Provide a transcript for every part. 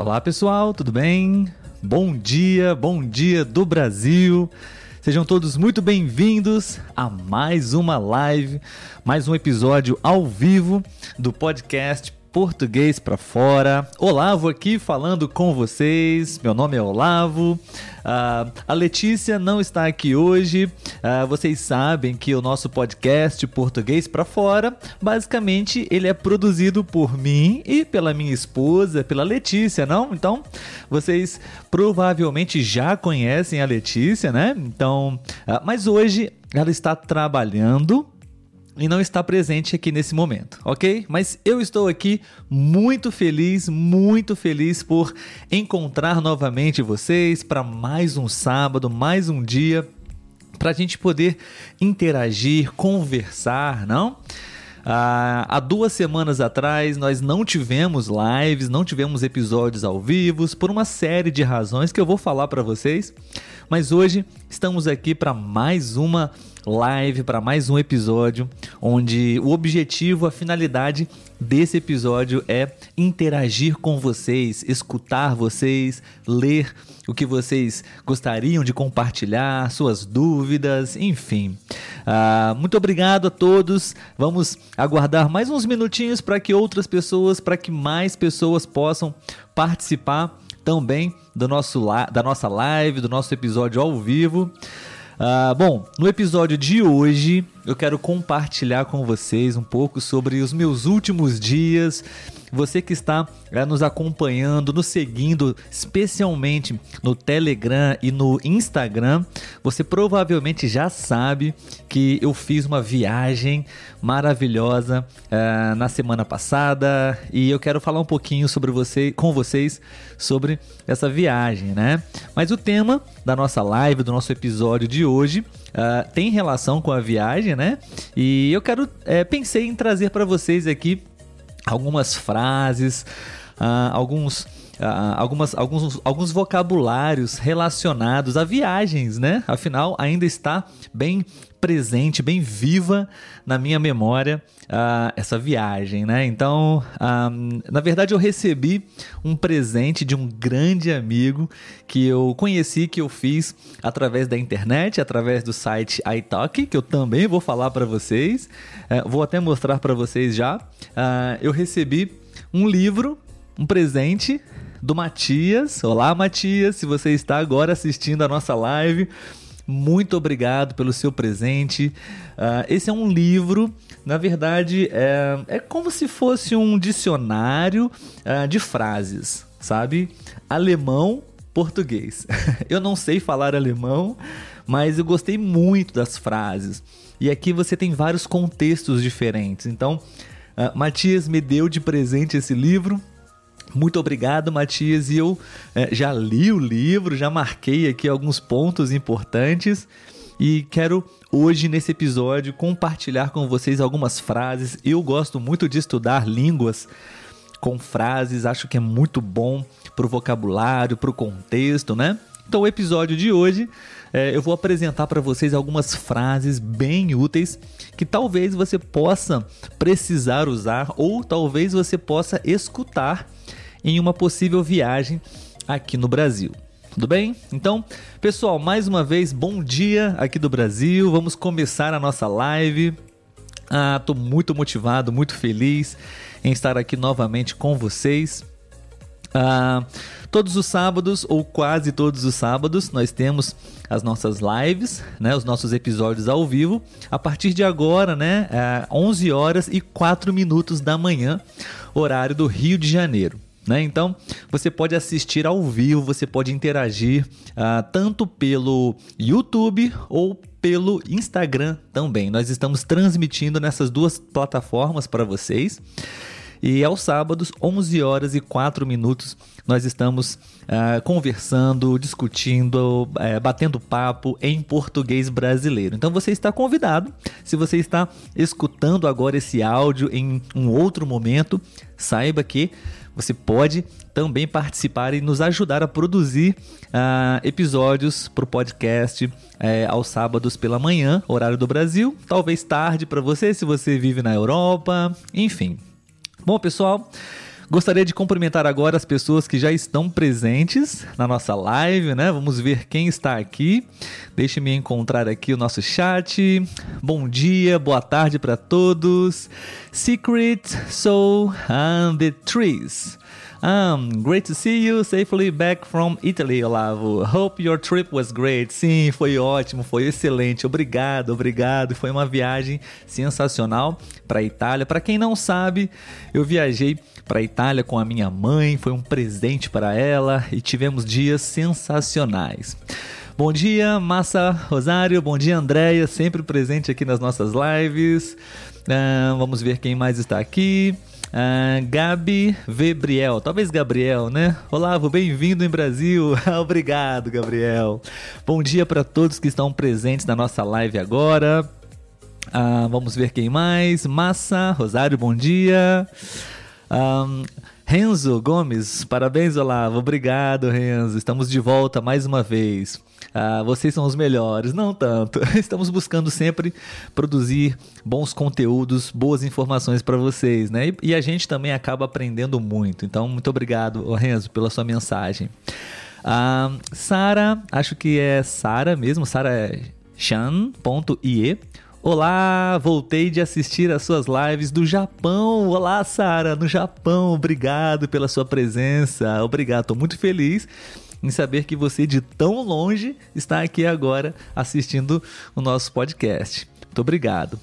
Olá pessoal, tudo bem? Bom dia, bom dia do Brasil. Sejam todos muito bem-vindos a mais uma live, mais um episódio ao vivo do podcast português para fora. Olavo aqui falando com vocês. Meu nome é Olavo. Uh, a Letícia não está aqui hoje. Uh, vocês sabem que o nosso podcast português para fora, basicamente, ele é produzido por mim e pela minha esposa, pela Letícia, não? Então, vocês provavelmente já conhecem a Letícia, né? Então, uh, mas hoje ela está trabalhando e não está presente aqui nesse momento, ok? Mas eu estou aqui muito feliz, muito feliz por encontrar novamente vocês para mais um sábado, mais um dia, para a gente poder interagir, conversar, não? Ah, há duas semanas atrás nós não tivemos lives, não tivemos episódios ao vivo, por uma série de razões que eu vou falar para vocês. Mas hoje estamos aqui para mais uma live, para mais um episódio, onde o objetivo, a finalidade desse episódio é interagir com vocês, escutar vocês, ler o que vocês gostariam de compartilhar, suas dúvidas, enfim. Ah, muito obrigado a todos. Vamos aguardar mais uns minutinhos para que outras pessoas, para que mais pessoas possam participar também do nosso, da nossa live, do nosso episódio ao vivo. Uh, bom, no episódio de hoje eu quero compartilhar com vocês um pouco sobre os meus últimos dias você que está é, nos acompanhando, nos seguindo, especialmente no Telegram e no Instagram, você provavelmente já sabe que eu fiz uma viagem maravilhosa é, na semana passada e eu quero falar um pouquinho sobre você, com vocês sobre essa viagem, né? Mas o tema da nossa live, do nosso episódio de hoje, uh, tem relação com a viagem, né? E eu quero, é, pensei em trazer para vocês aqui algumas frases, uh, alguns Uh, algumas, alguns, alguns vocabulários relacionados a viagens, né? Afinal, ainda está bem presente, bem viva na minha memória uh, essa viagem, né? Então, uh, na verdade, eu recebi um presente de um grande amigo que eu conheci, que eu fiz através da internet, através do site iTalk, que eu também vou falar para vocês. Uh, vou até mostrar para vocês já. Ah, eu recebi um livro, um presente do Matias. Olá, Matias, se você está agora assistindo a nossa live, muito obrigado pelo seu presente. Uh, esse é um livro, na verdade, é, é como se fosse um dicionário uh, de frases, sabe? Alemão, português. eu não sei falar alemão, mas eu gostei muito das frases. E aqui você tem vários contextos diferentes. Então, uh, Matias me deu de presente esse livro. Muito obrigado, Matias. E eu é, já li o livro, já marquei aqui alguns pontos importantes e quero hoje nesse episódio compartilhar com vocês algumas frases. Eu gosto muito de estudar línguas com frases, acho que é muito bom para o vocabulário, para o contexto, né? Então, o episódio de hoje é, eu vou apresentar para vocês algumas frases bem úteis que talvez você possa precisar usar ou talvez você possa escutar em uma possível viagem aqui no Brasil. Tudo bem? Então, pessoal, mais uma vez, bom dia aqui do Brasil. Vamos começar a nossa live. Ah, muito motivado, muito feliz em estar aqui novamente com vocês. Ah, todos os sábados, ou quase todos os sábados, nós temos as nossas lives, né, os nossos episódios ao vivo, a partir de agora, né, 11 horas e 4 minutos da manhã, horário do Rio de Janeiro. Né? Então, você pode assistir ao vivo, você pode interagir uh, tanto pelo YouTube ou pelo Instagram também. Nós estamos transmitindo nessas duas plataformas para vocês. E aos sábados, 11 horas e 4 minutos, nós estamos uh, conversando, discutindo, uh, batendo papo em português brasileiro. Então você está convidado. Se você está escutando agora esse áudio em um outro momento, saiba que você pode também participar e nos ajudar a produzir uh, episódios para o podcast uh, aos sábados pela manhã, horário do Brasil, talvez tarde para você se você vive na Europa, enfim. Bom, pessoal, Gostaria de cumprimentar agora as pessoas que já estão presentes na nossa live, né? Vamos ver quem está aqui. Deixe-me encontrar aqui o nosso chat. Bom dia, boa tarde para todos. Secret Soul and the Trees. Um, great to see you safely back from Italy, Olavo. Hope your trip was great. Sim, foi ótimo, foi excelente. Obrigado, obrigado. Foi uma viagem sensacional para a Itália. Para quem não sabe, eu viajei para a Itália com a minha mãe, foi um presente para ela e tivemos dias sensacionais. Bom dia, Massa Rosário. Bom dia, Andréia, sempre presente aqui nas nossas lives. Uh, vamos ver quem mais está aqui. Uh, Gabi Vebriel, talvez Gabriel, né? Olavo, bem-vindo em Brasil. Obrigado, Gabriel. Bom dia para todos que estão presentes na nossa live agora. Uh, vamos ver quem mais. Massa, Rosário, bom dia. Renzo Gomes, parabéns, Olavo. Obrigado, Renzo. Estamos de volta mais uma vez. Ah, vocês são os melhores. Não tanto. Estamos buscando sempre produzir bons conteúdos, boas informações para vocês, né? E, e, a gente também acaba aprendendo muito. Então, muito obrigado, Renzo, pela sua mensagem. Ah, Sara, acho que é Sara mesmo, Sara. Olá, voltei de assistir as suas lives do Japão. Olá, Sara, no Japão. Obrigado pela sua presença. Obrigado, estou muito feliz em saber que você de tão longe está aqui agora assistindo o nosso podcast. Muito obrigado.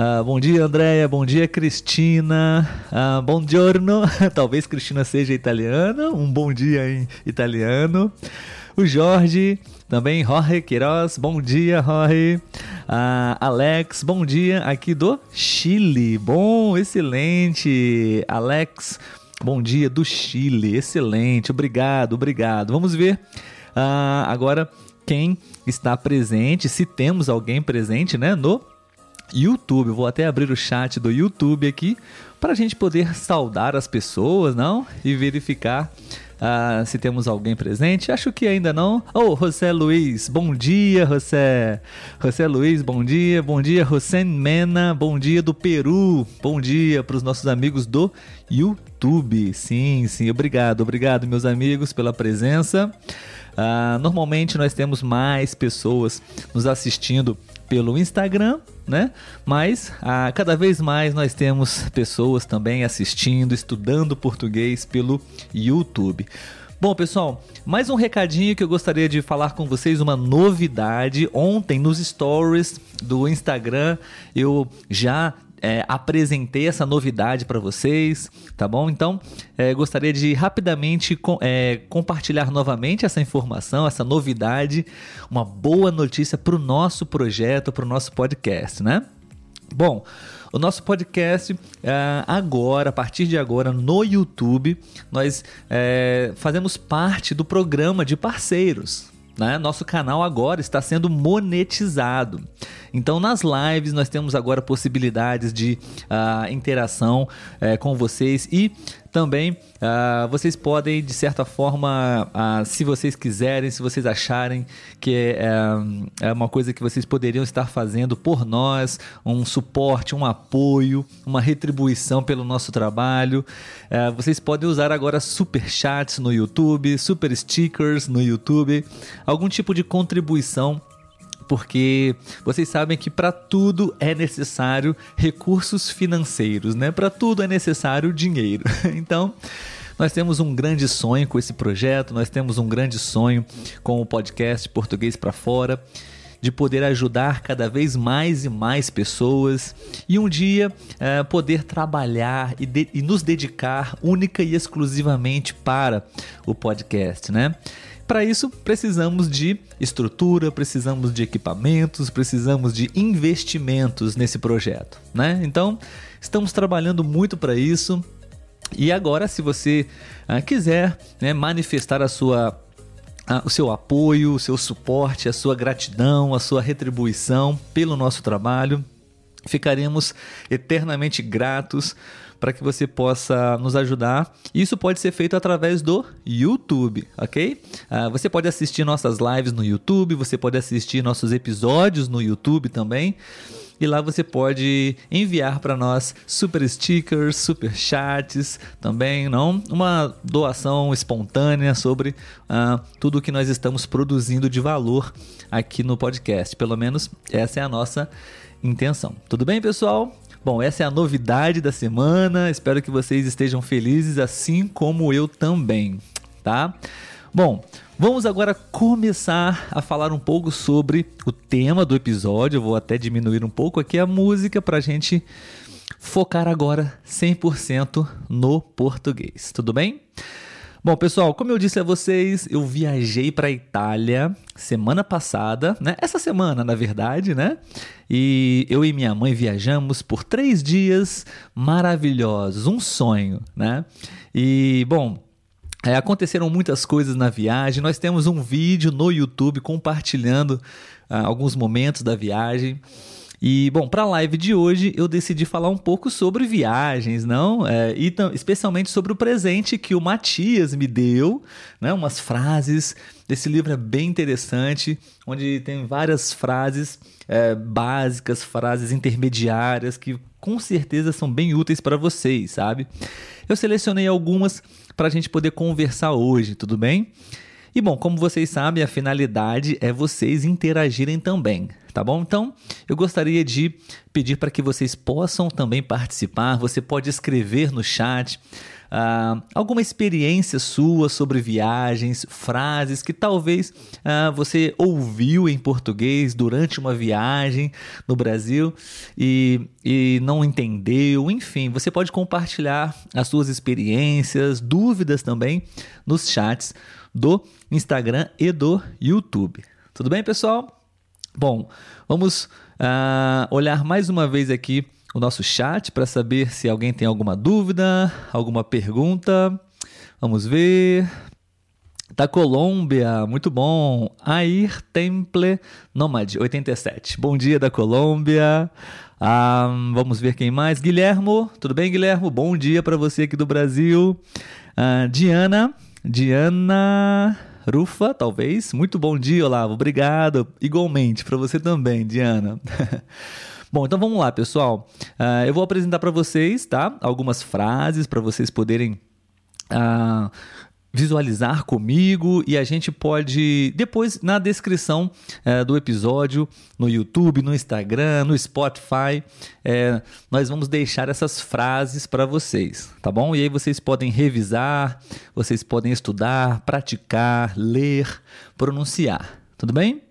Uh, bom dia, Andréia. Bom dia, Cristina. Uh, bom giorno. Talvez Cristina seja italiana. Um bom dia em italiano. O Jorge, também Jorge Queiroz. Bom dia, Jorge. Uh, Alex, bom dia aqui do Chile. Bom, excelente. Alex, Bom dia do Chile, excelente, obrigado, obrigado. Vamos ver uh, agora quem está presente, se temos alguém presente, né, no YouTube. vou até abrir o chat do YouTube aqui para a gente poder saudar as pessoas, não? E verificar uh, se temos alguém presente. Acho que ainda não. Oh, José Luiz, bom dia, José. José Luiz, bom dia. Bom dia, José Mena, bom dia do Peru. Bom dia para os nossos amigos do YouTube. Sim, sim, obrigado, obrigado, meus amigos, pela presença. Uh, normalmente nós temos mais pessoas nos assistindo pelo Instagram, né? Mas ah, cada vez mais nós temos pessoas também assistindo, estudando português pelo YouTube. Bom, pessoal, mais um recadinho que eu gostaria de falar com vocês, uma novidade. Ontem, nos stories do Instagram, eu já é, apresentei essa novidade para vocês, tá bom? Então, é, gostaria de rapidamente com, é, compartilhar novamente essa informação, essa novidade, uma boa notícia para o nosso projeto, para o nosso podcast, né? Bom, o nosso podcast é, agora, a partir de agora, no YouTube, nós é, fazemos parte do programa de parceiros. Né? Nosso canal agora está sendo monetizado. Então, nas lives, nós temos agora possibilidades de uh, interação uh, com vocês e também uh, vocês podem, de certa forma, uh, se vocês quiserem, se vocês acharem que é, é, é, uma coisa que vocês poderiam estar fazendo por nós, um suporte, um apoio, uma retribuição pelo nosso trabalho, uh, vocês podem usar agora super chats no YouTube, super stickers no YouTube, algum tipo de contribuição porque vocês sabem que para tudo é necessário recursos financeiros, né? Para tudo é necessário dinheiro. Então, nós temos um grande sonho com esse projeto, nós temos um grande sonho com o podcast Português para Fora de poder ajudar cada vez mais e mais pessoas e um dia é, poder trabalhar e, de, e nos dedicar única e exclusivamente para o podcast, né? Para isso, precisamos de estrutura, precisamos de equipamentos, precisamos de investimentos nesse projeto, né? Então, estamos trabalhando muito para isso. E agora, se você ah, quiser né, manifestar a sua o seu apoio, o seu suporte, a sua gratidão, a sua retribuição pelo nosso trabalho. Ficaremos eternamente gratos para que você possa nos ajudar. Isso pode ser feito através do YouTube, ok? Uh, você pode assistir nossas lives no YouTube, você pode assistir nossos episódios no YouTube também. e lá você pode enviar para nós super stickers, super chats, também não uma doação espontânea sobre uh, tudo que nós estamos produzindo de valor aqui no podcast. Pelo menos essa é a nossa intenção. Tudo bem, pessoal? Bom, essa é a novidade da semana. Espero que vocês estejam felizes, assim como eu também, tá? Bom, vamos agora começar a falar um pouco sobre o tema do episódio. Eu vou até diminuir um pouco aqui a música para a gente focar agora 100% no português. Tudo bem? Bom, pessoal, como eu disse a vocês, eu viajei para Itália semana passada, né? Essa semana, na verdade, né? E eu e minha mãe viajamos por três dias maravilhosos, um sonho, né? E, bom, é, aconteceram muitas coisas na viagem. Nós temos um vídeo no YouTube compartilhando ah, alguns momentos da viagem. E, bom, para a live de hoje eu decidi falar um pouco sobre viagens, não? É, e especialmente sobre o presente que o Matias me deu, né? Umas frases. Esse livro é bem interessante, onde tem várias frases é, básicas, frases intermediárias que com certeza são bem úteis para vocês, sabe? Eu selecionei algumas para a gente poder conversar hoje, tudo bem? E bom, como vocês sabem, a finalidade é vocês interagirem também, tá bom? Então, eu gostaria de pedir para que vocês possam também participar. Você pode escrever no chat uh, alguma experiência sua sobre viagens, frases que talvez uh, você ouviu em português durante uma viagem no Brasil e, e não entendeu. Enfim, você pode compartilhar as suas experiências, dúvidas também nos chats do Instagram e do YouTube. Tudo bem, pessoal? Bom, vamos uh, olhar mais uma vez aqui o nosso chat para saber se alguém tem alguma dúvida, alguma pergunta. Vamos ver. Da Colômbia, muito bom. Air Temple Nomad 87. Bom dia da Colômbia. Ah, vamos ver quem mais. Guilhermo, tudo bem, Guilhermo? Bom dia para você aqui do Brasil. Ah, Diana, Diana Rufa, talvez. Muito bom dia, Olavo. Obrigado. Igualmente, para você também, Diana. Bom, então vamos lá, pessoal. Uh, eu vou apresentar para vocês, tá? Algumas frases para vocês poderem uh, visualizar comigo e a gente pode depois na descrição é, do episódio no YouTube, no Instagram, no Spotify, é, nós vamos deixar essas frases para vocês, tá bom? E aí vocês podem revisar, vocês podem estudar, praticar, ler, pronunciar, tudo bem?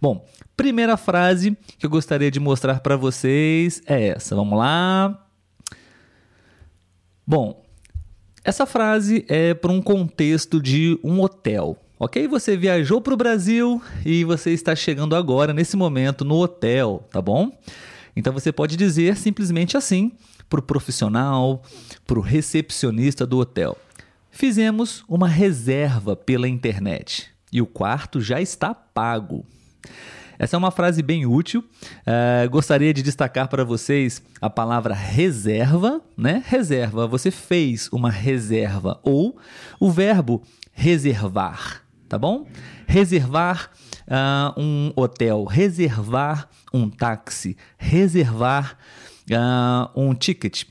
Bom, primeira frase que eu gostaria de mostrar para vocês é essa. Vamos lá. Bom, essa frase é para um contexto de um hotel. Ok? Você viajou para o Brasil e você está chegando agora, nesse momento, no hotel, tá bom? Então você pode dizer simplesmente assim para o profissional, para o recepcionista do hotel: Fizemos uma reserva pela internet e o quarto já está pago. Essa é uma frase bem útil. Uh, gostaria de destacar para vocês a palavra reserva, né? Reserva. Você fez uma reserva ou o verbo reservar, tá bom? Reservar uh, um hotel, reservar um táxi, reservar uh, um ticket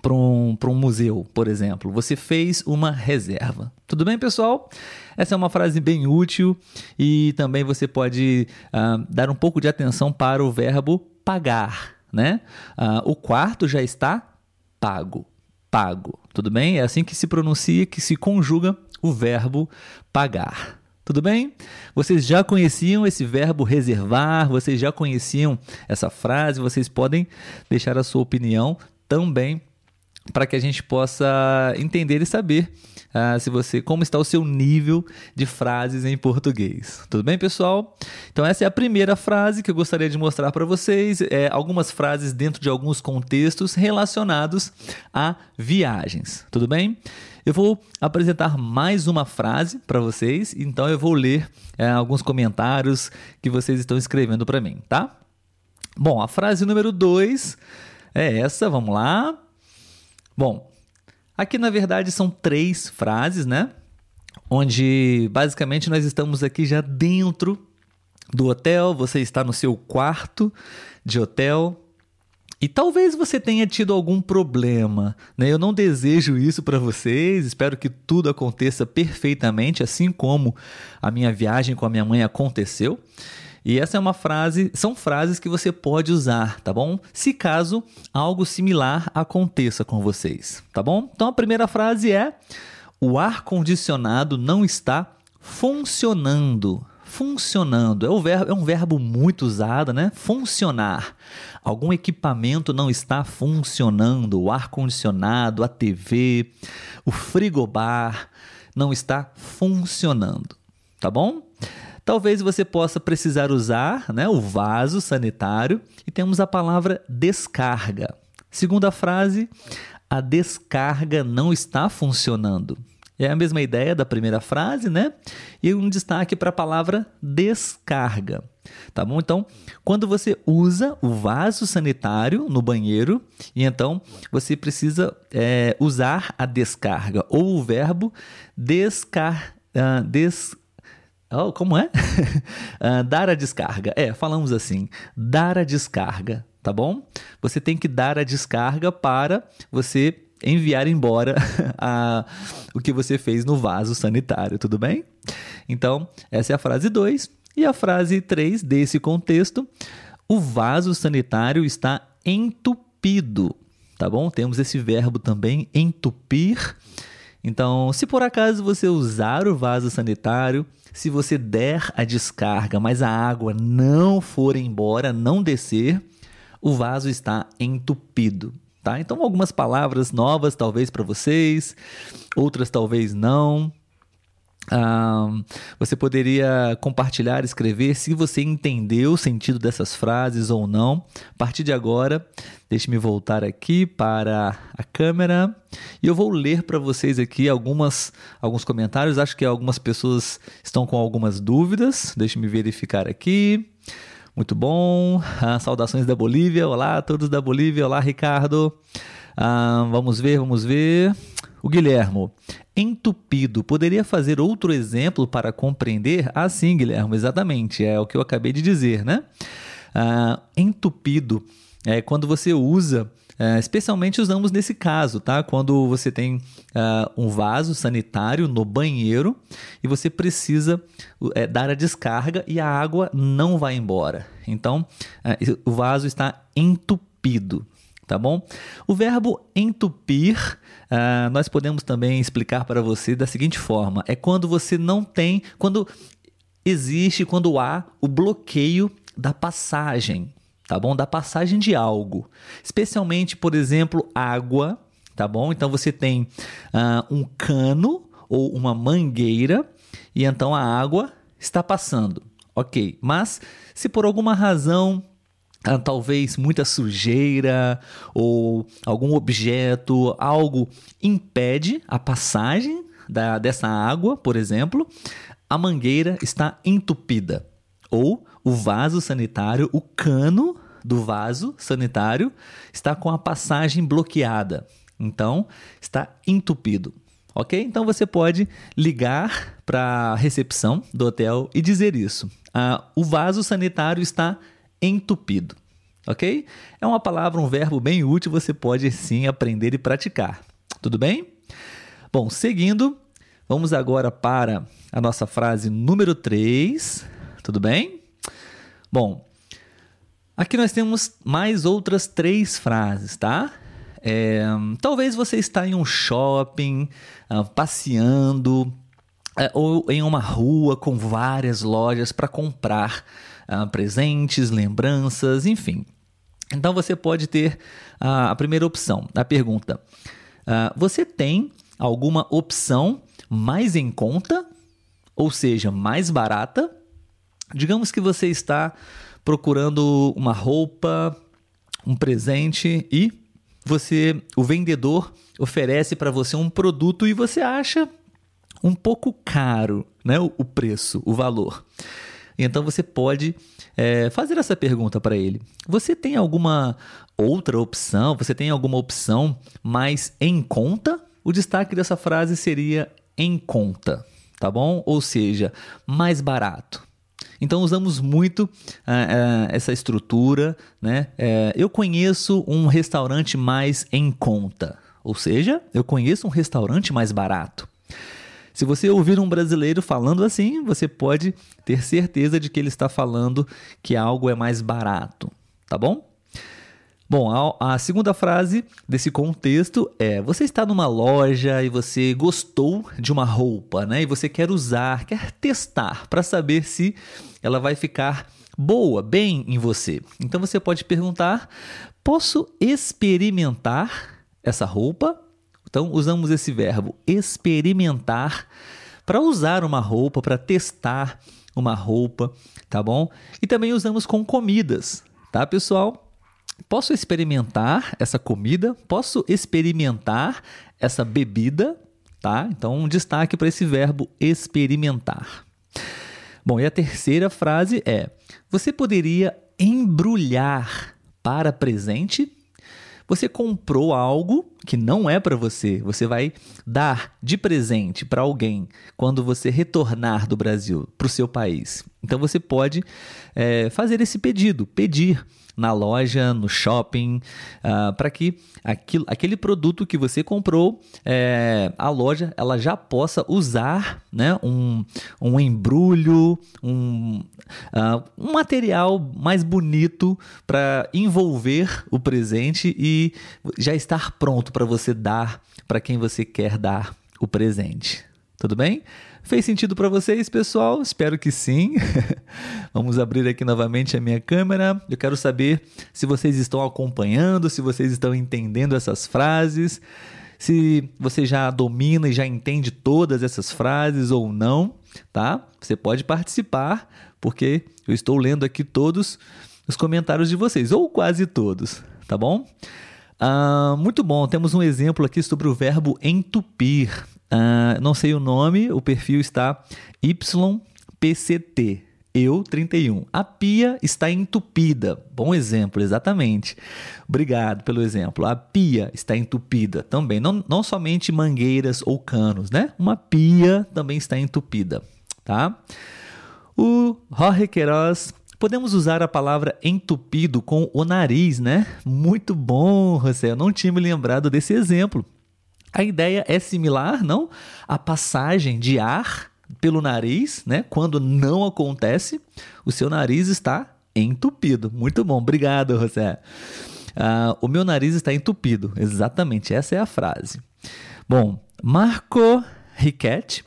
para um, um museu, por exemplo. Você fez uma reserva. Tudo bem, pessoal? Essa é uma frase bem útil e também você pode uh, dar um pouco de atenção para o verbo pagar, né? Uh, o quarto já está pago. Pago. Tudo bem? É assim que se pronuncia, que se conjuga o verbo pagar. Tudo bem? Vocês já conheciam esse verbo reservar, vocês já conheciam essa frase, vocês podem deixar a sua opinião também para que a gente possa entender e saber uh, se você como está o seu nível de frases em português. Tudo bem, pessoal? Então essa é a primeira frase que eu gostaria de mostrar para vocês. É, algumas frases dentro de alguns contextos relacionados a viagens. Tudo bem? Eu vou apresentar mais uma frase para vocês, então eu vou ler é, alguns comentários que vocês estão escrevendo para mim, tá? Bom, a frase número 2 é essa, vamos lá. Bom, aqui na verdade são três frases, né? Onde basicamente nós estamos aqui já dentro do hotel, você está no seu quarto de hotel. E talvez você tenha tido algum problema, né? Eu não desejo isso para vocês, espero que tudo aconteça perfeitamente, assim como a minha viagem com a minha mãe aconteceu. E essa é uma frase, são frases que você pode usar, tá bom? Se caso algo similar aconteça com vocês, tá bom? Então a primeira frase é: o ar condicionado não está funcionando. Funcionando é, o verbo, é um verbo muito usado, né? Funcionar. Algum equipamento não está funcionando. O ar condicionado, a TV, o frigobar não está funcionando, tá bom? Talvez você possa precisar usar né, o vaso sanitário e temos a palavra descarga. Segunda frase, a descarga não está funcionando. É a mesma ideia da primeira frase, né? E um destaque para a palavra descarga. Tá bom? Então, quando você usa o vaso sanitário no banheiro, e então você precisa é, usar a descarga ou o verbo descar, uh, des, Oh, como é? uh, dar a descarga. É, falamos assim: dar a descarga, tá bom? Você tem que dar a descarga para você enviar embora a, o que você fez no vaso sanitário, tudo bem? Então, essa é a frase 2. E a frase 3 desse contexto: o vaso sanitário está entupido, tá bom? Temos esse verbo também, entupir. Então, se por acaso você usar o vaso sanitário, se você der a descarga, mas a água não for embora, não descer, o vaso está entupido. Tá? Então, algumas palavras novas talvez para vocês, outras talvez não. Um, você poderia compartilhar, escrever se você entendeu o sentido dessas frases ou não. A partir de agora, deixe-me voltar aqui para a câmera e eu vou ler para vocês aqui algumas, alguns comentários. Acho que algumas pessoas estão com algumas dúvidas. Deixe-me verificar aqui. Muito bom. Ah, saudações da Bolívia. Olá a todos da Bolívia. Olá, Ricardo. Ah, vamos ver, vamos ver. O Guilhermo, entupido, poderia fazer outro exemplo para compreender? Ah, sim, Guilhermo, exatamente, é o que eu acabei de dizer, né? Ah, entupido é quando você usa, é, especialmente usamos nesse caso, tá? Quando você tem uh, um vaso sanitário no banheiro e você precisa é, dar a descarga e a água não vai embora. Então, uh, o vaso está entupido tá bom? O verbo entupir, uh, nós podemos também explicar para você da seguinte forma: é quando você não tem, quando existe, quando há o bloqueio da passagem, tá bom? Da passagem de algo, especialmente, por exemplo, água, tá bom? Então você tem uh, um cano ou uma mangueira e então a água está passando, ok? Mas se por alguma razão talvez muita sujeira ou algum objeto, algo impede a passagem da, dessa água, por exemplo, a mangueira está entupida. Ou o vaso sanitário, o cano do vaso sanitário está com a passagem bloqueada. Então, está entupido. Ok? Então você pode ligar para a recepção do hotel e dizer isso. Ah, o vaso sanitário está entupido. Ok? É uma palavra, um verbo bem útil, você pode sim aprender e praticar. Tudo bem? Bom, seguindo, vamos agora para a nossa frase número 3. Tudo bem? Bom, aqui nós temos mais outras três frases, tá? É, talvez você está em um shopping, uh, passeando, uh, ou em uma rua com várias lojas para comprar uh, presentes, lembranças, enfim. Então você pode ter uh, a primeira opção. A pergunta: uh, você tem alguma opção mais em conta, ou seja, mais barata? Digamos que você está procurando uma roupa, um presente e você, o vendedor oferece para você um produto e você acha um pouco caro, né, o preço, o valor. Então você pode é, fazer essa pergunta para ele: Você tem alguma outra opção? Você tem alguma opção mais em conta? O destaque dessa frase seria em conta, tá bom? Ou seja, mais barato. Então usamos muito uh, uh, essa estrutura, né? Uh, eu conheço um restaurante mais em conta, ou seja, eu conheço um restaurante mais barato. Se você ouvir um brasileiro falando assim, você pode ter certeza de que ele está falando que algo é mais barato, tá bom? Bom, a, segunda frase desse contexto é: você está numa loja e você gostou de uma roupa, né? E você quer usar, quer testar para saber se ela vai ficar boa, bem em você. Então você pode perguntar: posso experimentar essa roupa? Então usamos esse verbo experimentar para usar uma roupa, para testar uma roupa, tá bom? E também usamos com comidas, tá, pessoal? Posso experimentar essa comida? Posso experimentar essa bebida? Tá? Então, um destaque para esse verbo experimentar. Bom, e a terceira frase é: Você poderia embrulhar para presente? Você comprou algo que não é para você, você vai dar de presente para alguém quando você retornar do Brasil para o seu país. Então você pode é, fazer esse pedido, pedir na loja, no shopping, uh, para que aquilo, aquele produto que você comprou, é, a loja ela já possa usar né, um, um embrulho, um, uh, um material mais bonito para envolver o presente e já estar pronto para você dar para quem você quer dar o presente. Tudo bem? Fez sentido para vocês, pessoal? Espero que sim. Vamos abrir aqui novamente a minha câmera. Eu quero saber se vocês estão acompanhando, se vocês estão entendendo essas frases, se você já domina e já entende todas essas frases ou não, tá? Você pode participar, porque eu estou lendo aqui todos os comentários de vocês, ou quase todos, tá bom? Ah, muito bom, temos um exemplo aqui sobre o verbo entupir. Uh, não sei o nome, o perfil está YPCT. Eu 31. A pia está entupida. Bom exemplo, exatamente. Obrigado pelo exemplo. A pia está entupida também. Não, não somente mangueiras ou canos, né? Uma pia também está entupida, tá? O Jorge Queiroz Podemos usar a palavra entupido com o nariz, né? Muito bom, José. Eu não tinha me lembrado desse exemplo. A ideia é similar, não? A passagem de ar pelo nariz, né? Quando não acontece, o seu nariz está entupido. Muito bom, obrigado, José. Uh, o meu nariz está entupido, exatamente, essa é a frase. Bom, Marco Riquet,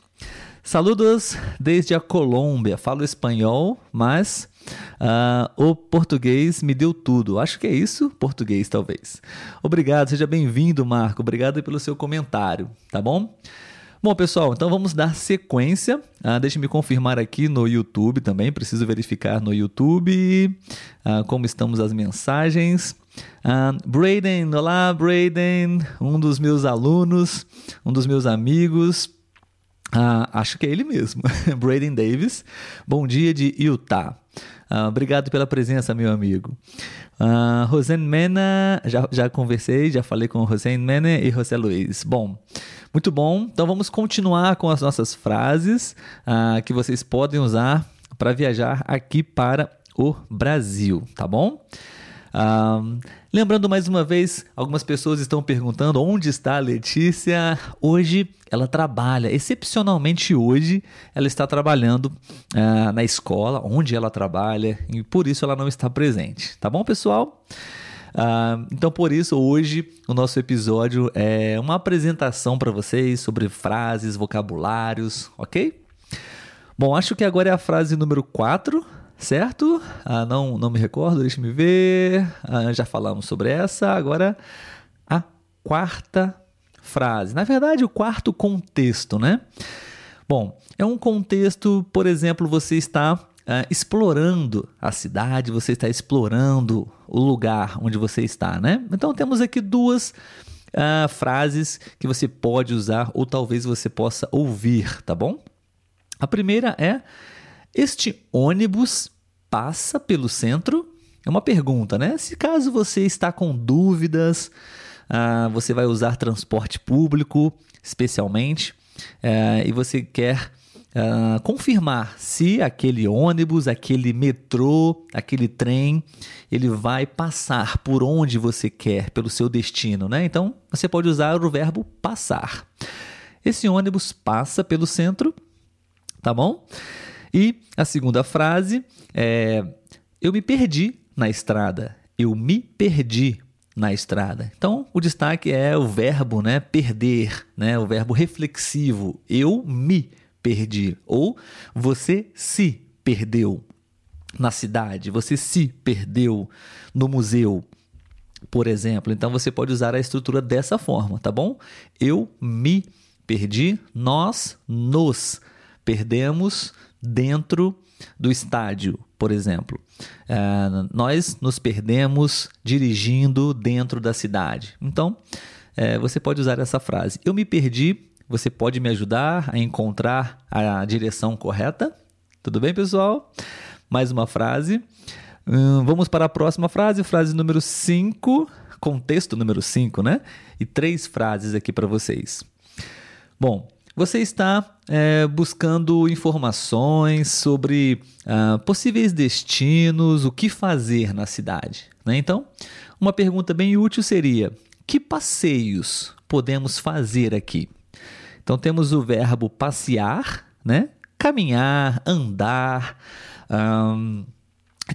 saludos desde a Colômbia. Falo espanhol, mas Uh, o português me deu tudo. Acho que é isso, português talvez. Obrigado, seja bem-vindo, Marco. Obrigado pelo seu comentário, tá bom? Bom, pessoal, então vamos dar sequência. Ah, Deixe-me confirmar aqui no YouTube também. Preciso verificar no YouTube ah, como estamos as mensagens. Ah, Braden, olá, Braden, um dos meus alunos, um dos meus amigos. Acho que é ele mesmo, Braden Davis. Bom dia de Utah. Uh, obrigado pela presença, meu amigo. Uh, Rosane Mena, já, já conversei, já falei com Rosane Mena e José Luiz. Bom, muito bom. Então vamos continuar com as nossas frases uh, que vocês podem usar para viajar aqui para o Brasil, tá bom? Lembrando mais uma vez, algumas pessoas estão perguntando onde está a Letícia. Hoje ela trabalha, excepcionalmente hoje, ela está trabalhando uh, na escola onde ela trabalha e por isso ela não está presente. Tá bom, pessoal? Uh, então, por isso, hoje o nosso episódio é uma apresentação para vocês sobre frases, vocabulários, ok? Bom, acho que agora é a frase número 4 certo? Ah, não, não me recordo, deixa me ver. Ah, já falamos sobre essa. Agora, a quarta frase. Na verdade, o quarto contexto, né? Bom, é um contexto, por exemplo, você está Uh, explorando a cidade, você está explorando o lugar onde você está, né? Então temos aqui duas uh, frases que você pode usar ou talvez você possa ouvir, tá bom? A primeira é este ônibus passa pelo centro? É uma pergunta, né? Se caso você está com dúvidas, ah, você vai usar transporte público, especialmente, eh, e você quer uh, confirmar se aquele ônibus, aquele metrô, aquele trem, ele vai passar por onde você quer, pelo seu destino, né? Então, você pode usar o verbo passar. Esse ônibus passa pelo centro, tá bom? E a segunda frase é: Eu me perdi na estrada. Eu me perdi na estrada. Então, o destaque é o verbo, né, perder, né, o verbo reflexivo. Eu me perdi ou você se perdeu na cidade, você se perdeu no museu, por exemplo. Então você pode usar a estrutura dessa forma, tá bom? Eu me perdi, nós nos perdemos dentro do estádio, por exemplo. Uh, nós nos perdemos dirigindo dentro da cidade. Então, uh, você pode usar essa frase. Eu me perdi, você pode me ajudar a encontrar a direção correta? Tudo bem, pessoal? Mais uma frase. Hum, vamos para a próxima frase, frase número 5, contexto número 5, né? E três frases aqui para vocês. Bom, você está é, buscando informações sobre ah, possíveis destinos, o que fazer na cidade. Né? Então, uma pergunta bem útil seria: que passeios podemos fazer aqui? Então, temos o verbo passear, né? caminhar, andar. Um,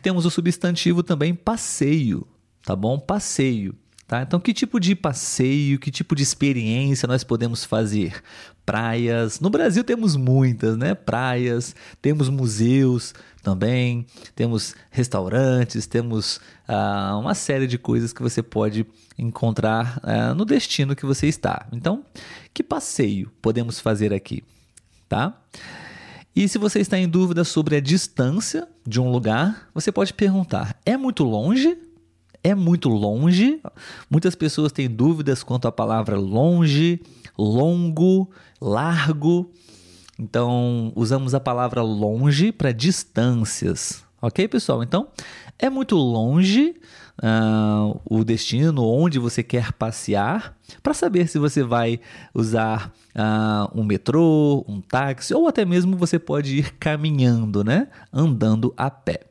temos o substantivo também passeio, tá bom? Passeio. Tá? Então, que tipo de passeio, que tipo de experiência nós podemos fazer? Praias. No Brasil temos muitas, né? Praias, temos museus também, temos restaurantes, temos ah, uma série de coisas que você pode encontrar ah, no destino que você está. Então, que passeio podemos fazer aqui? Tá? E se você está em dúvida sobre a distância de um lugar, você pode perguntar: é muito longe? É muito longe. Muitas pessoas têm dúvidas quanto à palavra longe, longo, largo. Então, usamos a palavra longe para distâncias. Ok, pessoal? Então, é muito longe uh, o destino, onde você quer passear, para saber se você vai usar uh, um metrô, um táxi, ou até mesmo você pode ir caminhando, né? Andando a pé.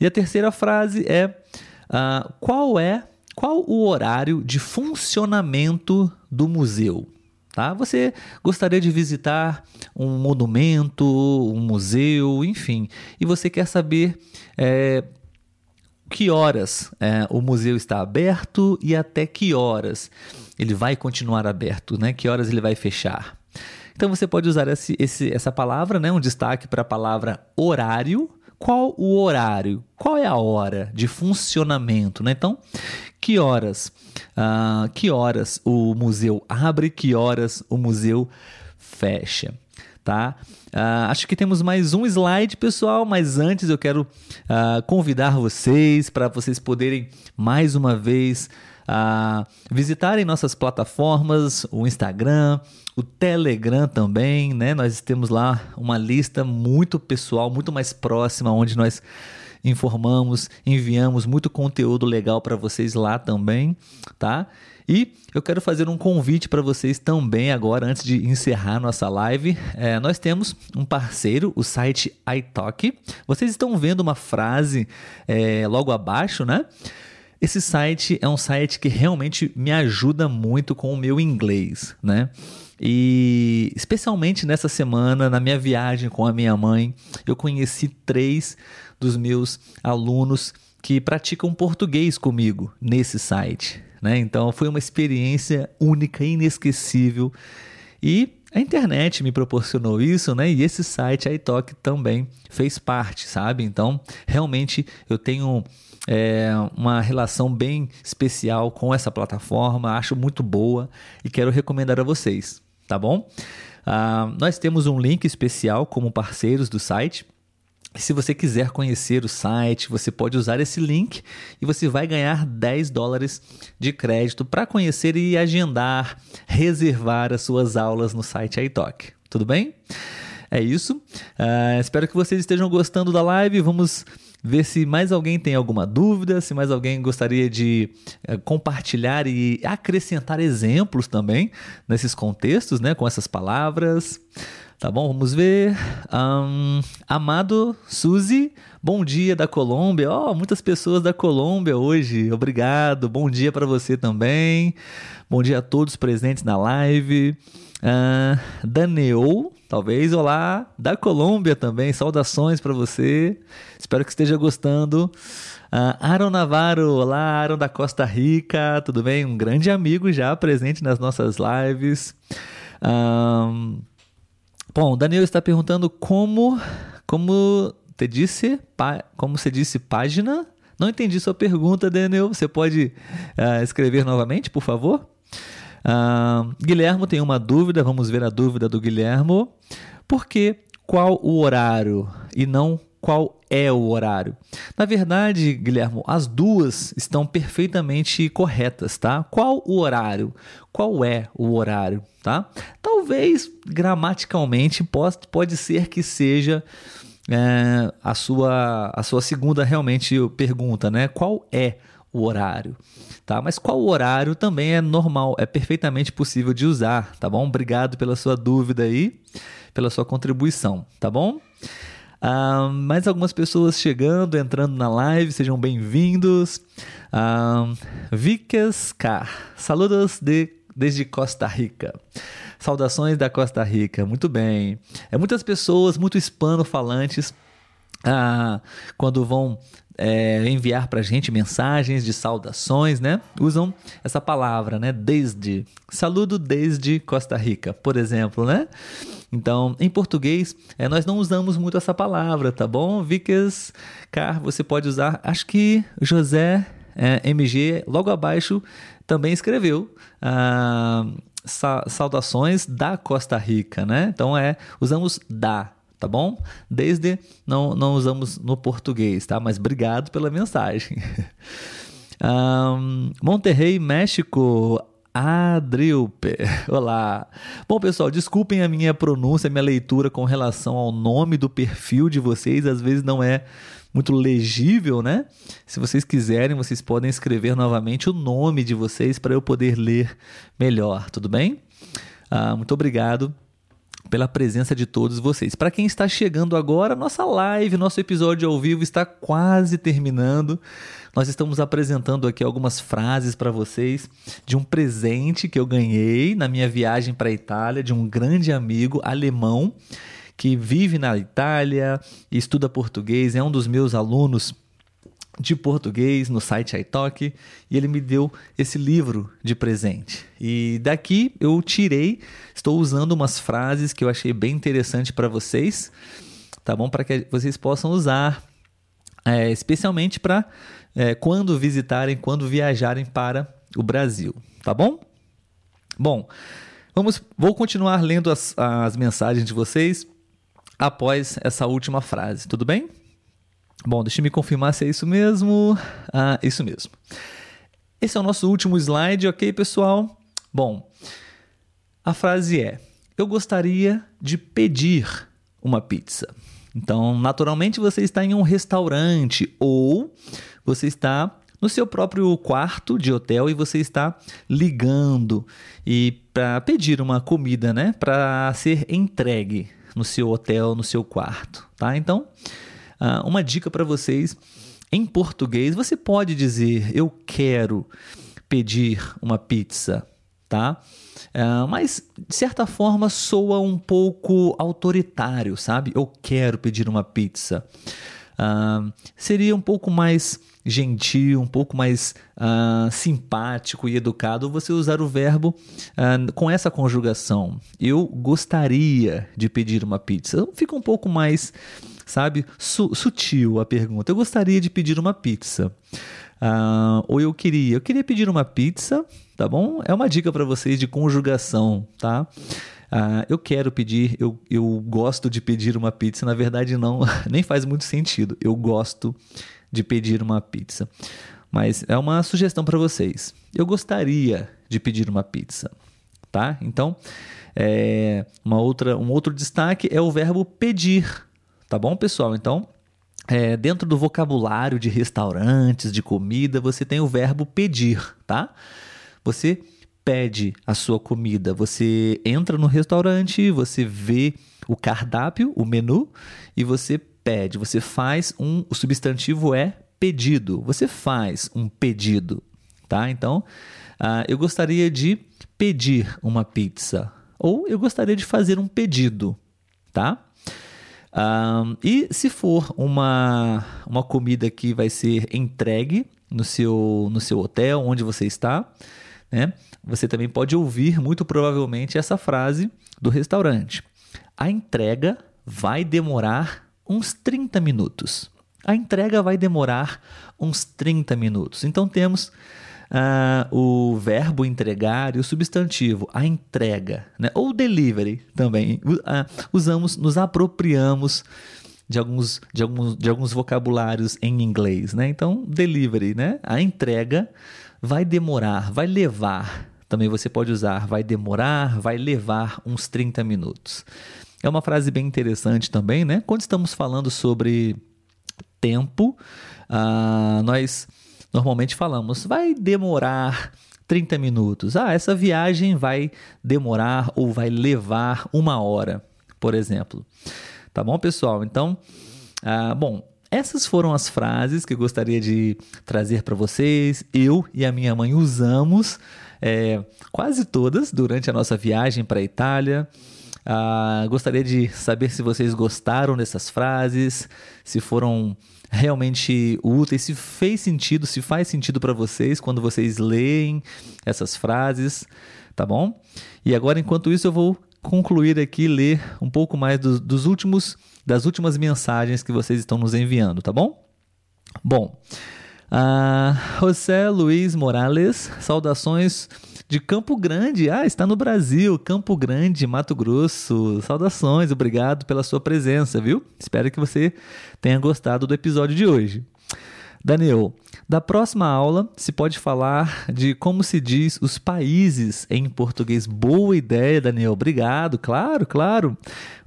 E a terceira frase é Uh, qual é qual o horário de funcionamento do museu? Tá? Você gostaria de visitar um monumento, um museu, enfim, e você quer saber é, que horas é, o museu está aberto e até que horas ele vai continuar aberto, né? Que horas ele vai fechar? Então você pode usar esse, esse, essa palavra, né? Um destaque para a palavra horário qual o horário, qual é a hora de funcionamento, né? Então, que horas, uh, que horas o museu abre, que horas o museu fecha, tá? Uh, acho que temos mais um slide, pessoal, mas antes eu quero uh, convidar vocês para vocês poderem mais uma vez a visitarem nossas plataformas, o Instagram, o Telegram também, né? Nós temos lá uma lista muito pessoal, muito mais próxima, onde nós informamos, enviamos muito conteúdo legal para vocês lá também, tá? E eu quero fazer um convite para vocês também agora, antes de encerrar nossa live. É, nós temos um parceiro, o site iTalk. Vocês estão vendo uma frase é, logo abaixo, né? Esse site é um site que realmente me ajuda muito com o meu inglês, né? E especialmente nessa semana, na minha viagem com a minha mãe, eu conheci três dos meus alunos que praticam português comigo nesse site. Né? Então foi uma experiência única, inesquecível. E a internet me proporcionou isso, né? E esse site, a iTalk, também fez parte, sabe? Então, realmente eu tenho é, uma relação bem especial com essa plataforma, acho muito boa e quero recomendar a vocês, tá bom? Ah, nós temos um link especial como parceiros do site. Se você quiser conhecer o site, você pode usar esse link e você vai ganhar 10 dólares de crédito para conhecer e agendar, reservar as suas aulas no site iTalk. Tudo bem? É isso. Uh, espero que vocês estejam gostando da live. Vamos ver se mais alguém tem alguma dúvida, se mais alguém gostaria de é, compartilhar e acrescentar exemplos também nesses contextos, né, com essas palavras. Tá bom? Vamos ver. Um, Amado Suzy, bom dia da Colômbia. Ó, oh, muitas pessoas da Colômbia hoje. Obrigado. Bom dia para você também. Bom dia a todos presentes na live. Uh, Daniel, talvez, olá, da Colômbia também. Saudações para você. Espero que esteja gostando. Uh, Aaron Navarro, olá, Aaron da Costa Rica, tudo bem? Um grande amigo já presente nas nossas lives. Um, bom, Daniel está perguntando como, como te disse, como você disse, página. Não entendi sua pergunta, Daniel. Você pode uh, escrever novamente, por favor? Uh, Guilhermo tem uma dúvida, vamos ver a dúvida do Guilhermo. Por que qual o horário e não qual é o horário. Na verdade, Guilhermo, as duas estão perfeitamente corretas, tá? Qual o horário? Qual é o horário, tá? Talvez gramaticalmente pode, pode ser que seja é, a, sua, a sua segunda realmente pergunta, né? Qual é o horário? Tá? Mas qual horário também é normal, é perfeitamente possível de usar, tá bom? Obrigado pela sua dúvida aí, pela sua contribuição, tá bom? Uh, mais algumas pessoas chegando, entrando na live, sejam bem-vindos. Uh, Vicas K, saludos de, desde Costa Rica. Saudações da Costa Rica, muito bem. É muitas pessoas, muito hispano-falantes, uh, quando vão é, enviar para a gente mensagens de saudações, né? Usam essa palavra, né? Desde. Saludo desde Costa Rica, por exemplo, né? Então, em português, é, nós não usamos muito essa palavra, tá bom? Vicas, Car, você pode usar. Acho que José é, MG, logo abaixo, também escreveu. Ah, saudações da Costa Rica, né? Então é, usamos da, tá bom? Desde não, não usamos no português, tá? Mas obrigado pela mensagem. um, Monterrey, México. Adrilpe. Olá. Bom, pessoal, desculpem a minha pronúncia, a minha leitura com relação ao nome do perfil de vocês. Às vezes não é muito legível, né? Se vocês quiserem, vocês podem escrever novamente o nome de vocês para eu poder ler melhor, tudo bem? Ah, muito obrigado pela presença de todos vocês. Para quem está chegando agora, nossa live, nosso episódio ao vivo está quase terminando. Nós estamos apresentando aqui algumas frases para vocês de um presente que eu ganhei na minha viagem para a Itália de um grande amigo alemão que vive na Itália estuda português, é um dos meus alunos de português no site iTalk e ele me deu esse livro de presente. E daqui eu tirei, estou usando umas frases que eu achei bem interessante para vocês, tá bom? Para que vocês possam usar, é, especialmente para é, quando visitarem, quando viajarem para o Brasil, tá bom? Bom, vamos, vou continuar lendo as, as mensagens de vocês após essa última frase, tudo bem? Bom, deixa eu me confirmar se é isso mesmo. Ah, isso mesmo. Esse é o nosso último slide, ok, pessoal? Bom, a frase é: Eu gostaria de pedir uma pizza. Então, naturalmente, você está em um restaurante ou você está no seu próprio quarto de hotel e você está ligando e para pedir uma comida, né, para ser entregue no seu hotel, no seu quarto, tá? Então, Uh, uma dica para vocês: em português, você pode dizer eu quero pedir uma pizza, tá? Uh, mas de certa forma soa um pouco autoritário, sabe? Eu quero pedir uma pizza. Uh, seria um pouco mais gentil, um pouco mais uh, simpático e educado você usar o verbo uh, com essa conjugação. Eu gostaria de pedir uma pizza. Fica um pouco mais sabe? Su sutil a pergunta. Eu gostaria de pedir uma pizza. Uh, ou eu queria, eu queria pedir uma pizza, tá bom? É uma dica para vocês de conjugação, tá? Uh, eu quero pedir, eu, eu gosto de pedir uma pizza. Na verdade, não, nem faz muito sentido. Eu gosto de pedir uma pizza. Mas é uma sugestão para vocês. Eu gostaria de pedir uma pizza, tá? Então, é, uma outra, um outro destaque é o verbo pedir, Tá bom, pessoal? Então, é, dentro do vocabulário de restaurantes, de comida, você tem o verbo pedir, tá? Você pede a sua comida. Você entra no restaurante, você vê o cardápio, o menu, e você pede. Você faz um. O substantivo é pedido. Você faz um pedido, tá? Então, uh, eu gostaria de pedir uma pizza. Ou eu gostaria de fazer um pedido, tá? Um, e se for uma, uma comida que vai ser entregue no seu, no seu hotel, onde você está, né? Você também pode ouvir, muito provavelmente, essa frase do restaurante. A entrega vai demorar uns 30 minutos. A entrega vai demorar uns 30 minutos. Então temos uh, o verbo entregar e o substantivo, a entrega, né? ou delivery também. Uh, usamos, nos apropriamos de alguns, de, alguns, de alguns vocabulários em inglês. Né? Então, delivery, né? a entrega vai demorar, vai levar. Também você pode usar vai demorar, vai levar uns 30 minutos. É uma frase bem interessante também, né? Quando estamos falando sobre tempo, uh, nós normalmente falamos, vai demorar 30 minutos. Ah, essa viagem vai demorar ou vai levar uma hora, por exemplo. Tá bom, pessoal? Então, ah, bom, essas foram as frases que eu gostaria de trazer para vocês. Eu e a minha mãe usamos é, quase todas durante a nossa viagem para a Itália. Ah, gostaria de saber se vocês gostaram dessas frases, se foram realmente úteis, se fez sentido, se faz sentido para vocês quando vocês leem essas frases, tá bom? E agora, enquanto isso, eu vou concluir aqui ler um pouco mais dos, últimos das últimas mensagens que vocês estão nos enviando, tá bom? Bom, uh, José Luiz Morales, saudações de Campo Grande. Ah, está no Brasil, Campo Grande, Mato Grosso. Saudações, obrigado pela sua presença, viu? Espero que você tenha gostado do episódio de hoje. Daniel, da próxima aula se pode falar de como se diz os países em português. Boa ideia, Daniel. Obrigado. Claro, claro.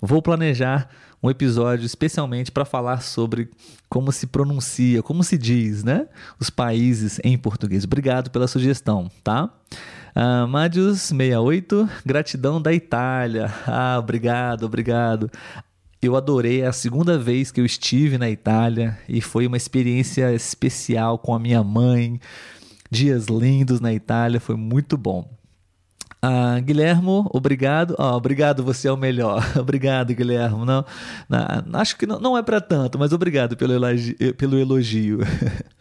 Vou planejar um episódio especialmente para falar sobre como se pronuncia, como se diz, né? Os países em português. Obrigado pela sugestão, tá? Uh, Madius 68, gratidão da Itália. Ah, obrigado, obrigado. Eu adorei é a segunda vez que eu estive na Itália e foi uma experiência especial com a minha mãe. Dias lindos na Itália, foi muito bom. Ah, Guilhermo, obrigado. Oh, obrigado, você é o melhor. obrigado, Guilhermo. Não, não, acho que não, não é para tanto, mas obrigado pelo elogio. Pelo elogio.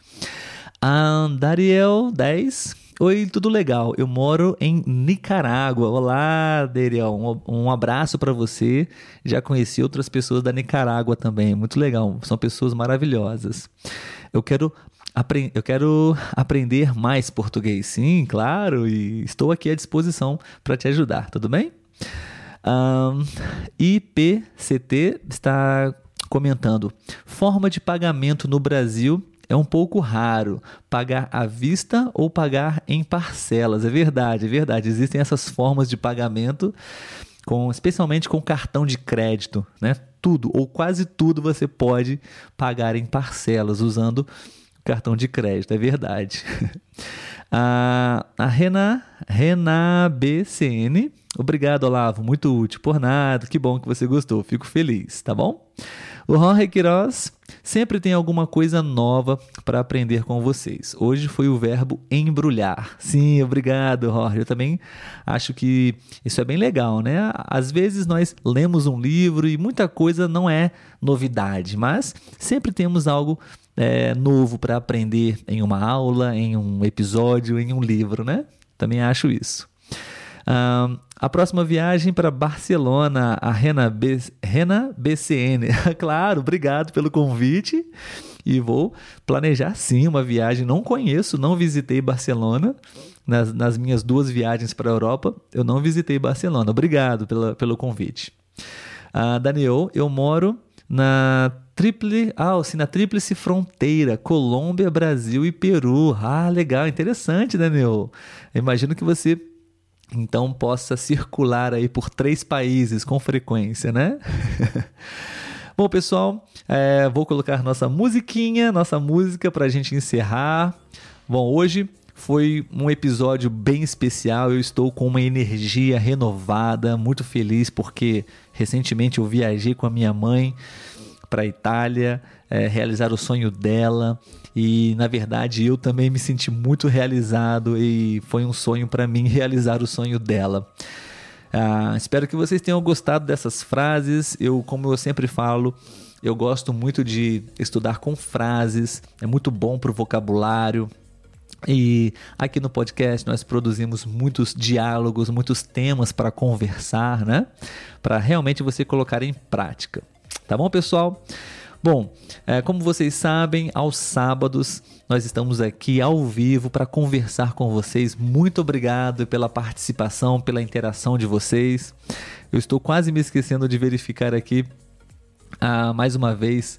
ah, Dariel 10. Oi, tudo legal? Eu moro em Nicarágua. Olá, Deriel. Um, um abraço para você. Já conheci outras pessoas da Nicarágua também. Muito legal. São pessoas maravilhosas. Eu quero eu quero aprender mais português, sim, claro, e estou aqui à disposição para te ajudar, tudo bem? Um, IPCT está comentando: forma de pagamento no Brasil é um pouco raro pagar à vista ou pagar em parcelas. É verdade, é verdade. Existem essas formas de pagamento, com, especialmente com cartão de crédito, né? Tudo ou quase tudo você pode pagar em parcelas usando cartão de crédito, é verdade. a, a Rena, Rena BCN, obrigado, Olavo, muito útil por nada, que bom que você gostou, fico feliz, tá bom? O Jorge Queiroz sempre tem alguma coisa nova para aprender com vocês. Hoje foi o verbo embrulhar. Sim, obrigado, Jorge. Eu também acho que isso é bem legal, né? Às vezes nós lemos um livro e muita coisa não é novidade, mas sempre temos algo é, novo para aprender em uma aula, em um episódio, em um livro, né? Também acho isso. Um, a próxima viagem para Barcelona, a Rena, B, Rena BCN. claro, obrigado pelo convite. E vou planejar sim uma viagem. Não conheço, não visitei Barcelona. Nas, nas minhas duas viagens para a Europa, eu não visitei Barcelona. Obrigado pela, pelo convite. Uh, Daniel, eu moro na triple, ah, sim, na tríplice fronteira, Colômbia, Brasil e Peru. Ah, legal, interessante, Daniel. imagino que você então possa circular aí por três países com frequência, né? Bom, pessoal, é, vou colocar nossa musiquinha, nossa música para a gente encerrar. Bom, hoje Foi um episódio bem especial. Eu estou com uma energia renovada, muito feliz porque recentemente eu viajei com a minha mãe para a Itália, é, realizar o sonho dela. E na verdade eu também me senti muito realizado e foi um sonho para mim realizar o sonho dela. Ah, espero que vocês tenham gostado dessas frases. Eu, como eu sempre falo, eu gosto muito de estudar com frases, é muito bom para o vocabulário. E aqui no podcast nós produzimos muitos diálogos, muitos temas para conversar, né? Para realmente você colocar em prática. Tá bom, pessoal? Bom, é, como vocês sabem, aos sábados nós estamos aqui ao vivo para conversar com vocês. Muito obrigado pela participação, pela interação de vocês. Eu estou quase me esquecendo de verificar aqui ah, mais uma vez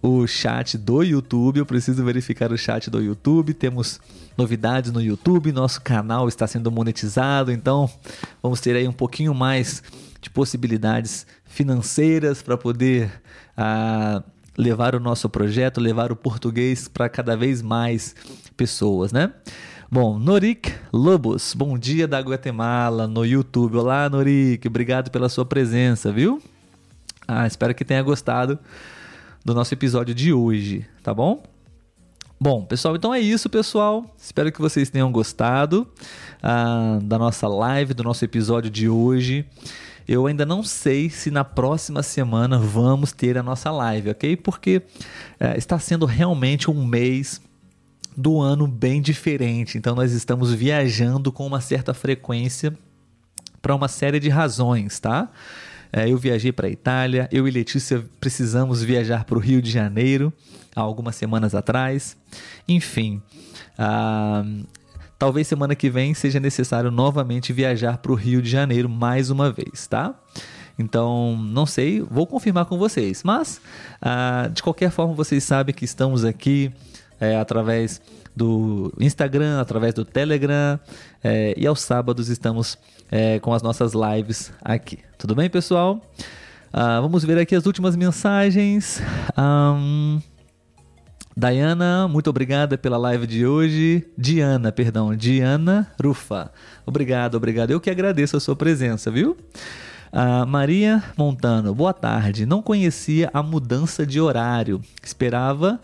o chat do YouTube. Eu preciso verificar o chat do YouTube. Temos novidades no YouTube. Nosso canal está sendo monetizado, então vamos ter aí um pouquinho mais de possibilidades financeiras para poder ah, levar o nosso projeto, levar o português para cada vez mais pessoas, né? Bom, Norik Lobos, bom dia da Guatemala no YouTube. Olá, Norik, obrigado pela sua presença, viu? Ah, espero que tenha gostado do nosso episódio de hoje, tá bom? Bom, pessoal, então é isso, pessoal. Espero que vocês tenham gostado ah, da nossa live, do nosso episódio de hoje. Eu ainda não sei se na próxima semana vamos ter a nossa live, ok? Porque é, está sendo realmente um mês do ano bem diferente. Então nós estamos viajando com uma certa frequência para uma série de razões, tá? É, eu viajei para a Itália, eu e Letícia precisamos viajar para o Rio de Janeiro há algumas semanas atrás. Enfim, ah, Talvez semana que vem seja necessário novamente viajar para o Rio de Janeiro mais uma vez, tá? Então, não sei, vou confirmar com vocês. Mas, ah, de qualquer forma, vocês sabem que estamos aqui é, através do Instagram, através do Telegram é, e aos sábados estamos é, com as nossas lives aqui. Tudo bem, pessoal? Ah, vamos ver aqui as últimas mensagens. Diana, muito obrigada pela live de hoje. Diana, perdão, Diana Rufa. Obrigado, obrigado. Eu que agradeço a sua presença, viu? Uh, Maria Montano, boa tarde. Não conhecia a mudança de horário. Esperava.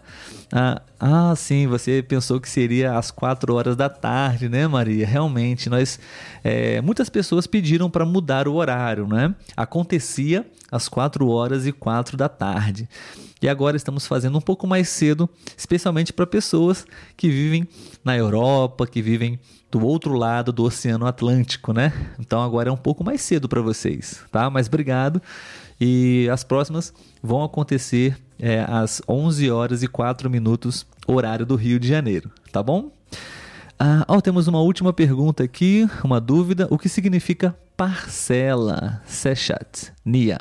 Uh, ah, sim, você pensou que seria às 4 horas da tarde, né, Maria? Realmente, nós. É, muitas pessoas pediram para mudar o horário, né? Acontecia às 4 horas e 4 da tarde. E agora estamos fazendo um pouco mais cedo, especialmente para pessoas que vivem na Europa, que vivem do outro lado do Oceano Atlântico, né? Então agora é um pouco mais cedo para vocês, tá? Mas obrigado. E as próximas vão acontecer é, às 11 horas e 4 minutos, horário do Rio de Janeiro, tá bom? Ah, oh, temos uma última pergunta aqui, uma dúvida. O que significa parcela? Sechat, Nia.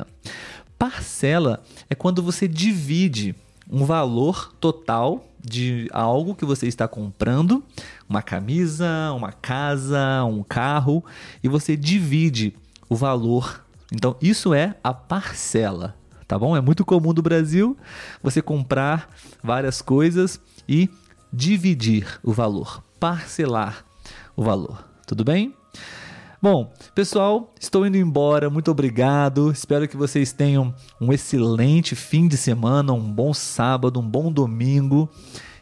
Parcela é quando você divide um valor total de algo que você está comprando, uma camisa, uma casa, um carro, e você divide o valor. Então, isso é a parcela, tá bom? É muito comum do Brasil você comprar várias coisas e dividir o valor, parcelar o valor. Tudo bem? Bom, pessoal, estou indo embora. Muito obrigado. Espero que vocês tenham um excelente fim de semana, um bom sábado, um bom domingo.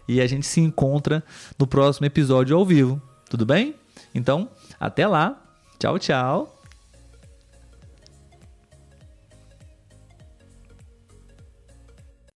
E a gente se encontra no próximo episódio ao vivo. Tudo bem? Então, até lá. Tchau, tchau.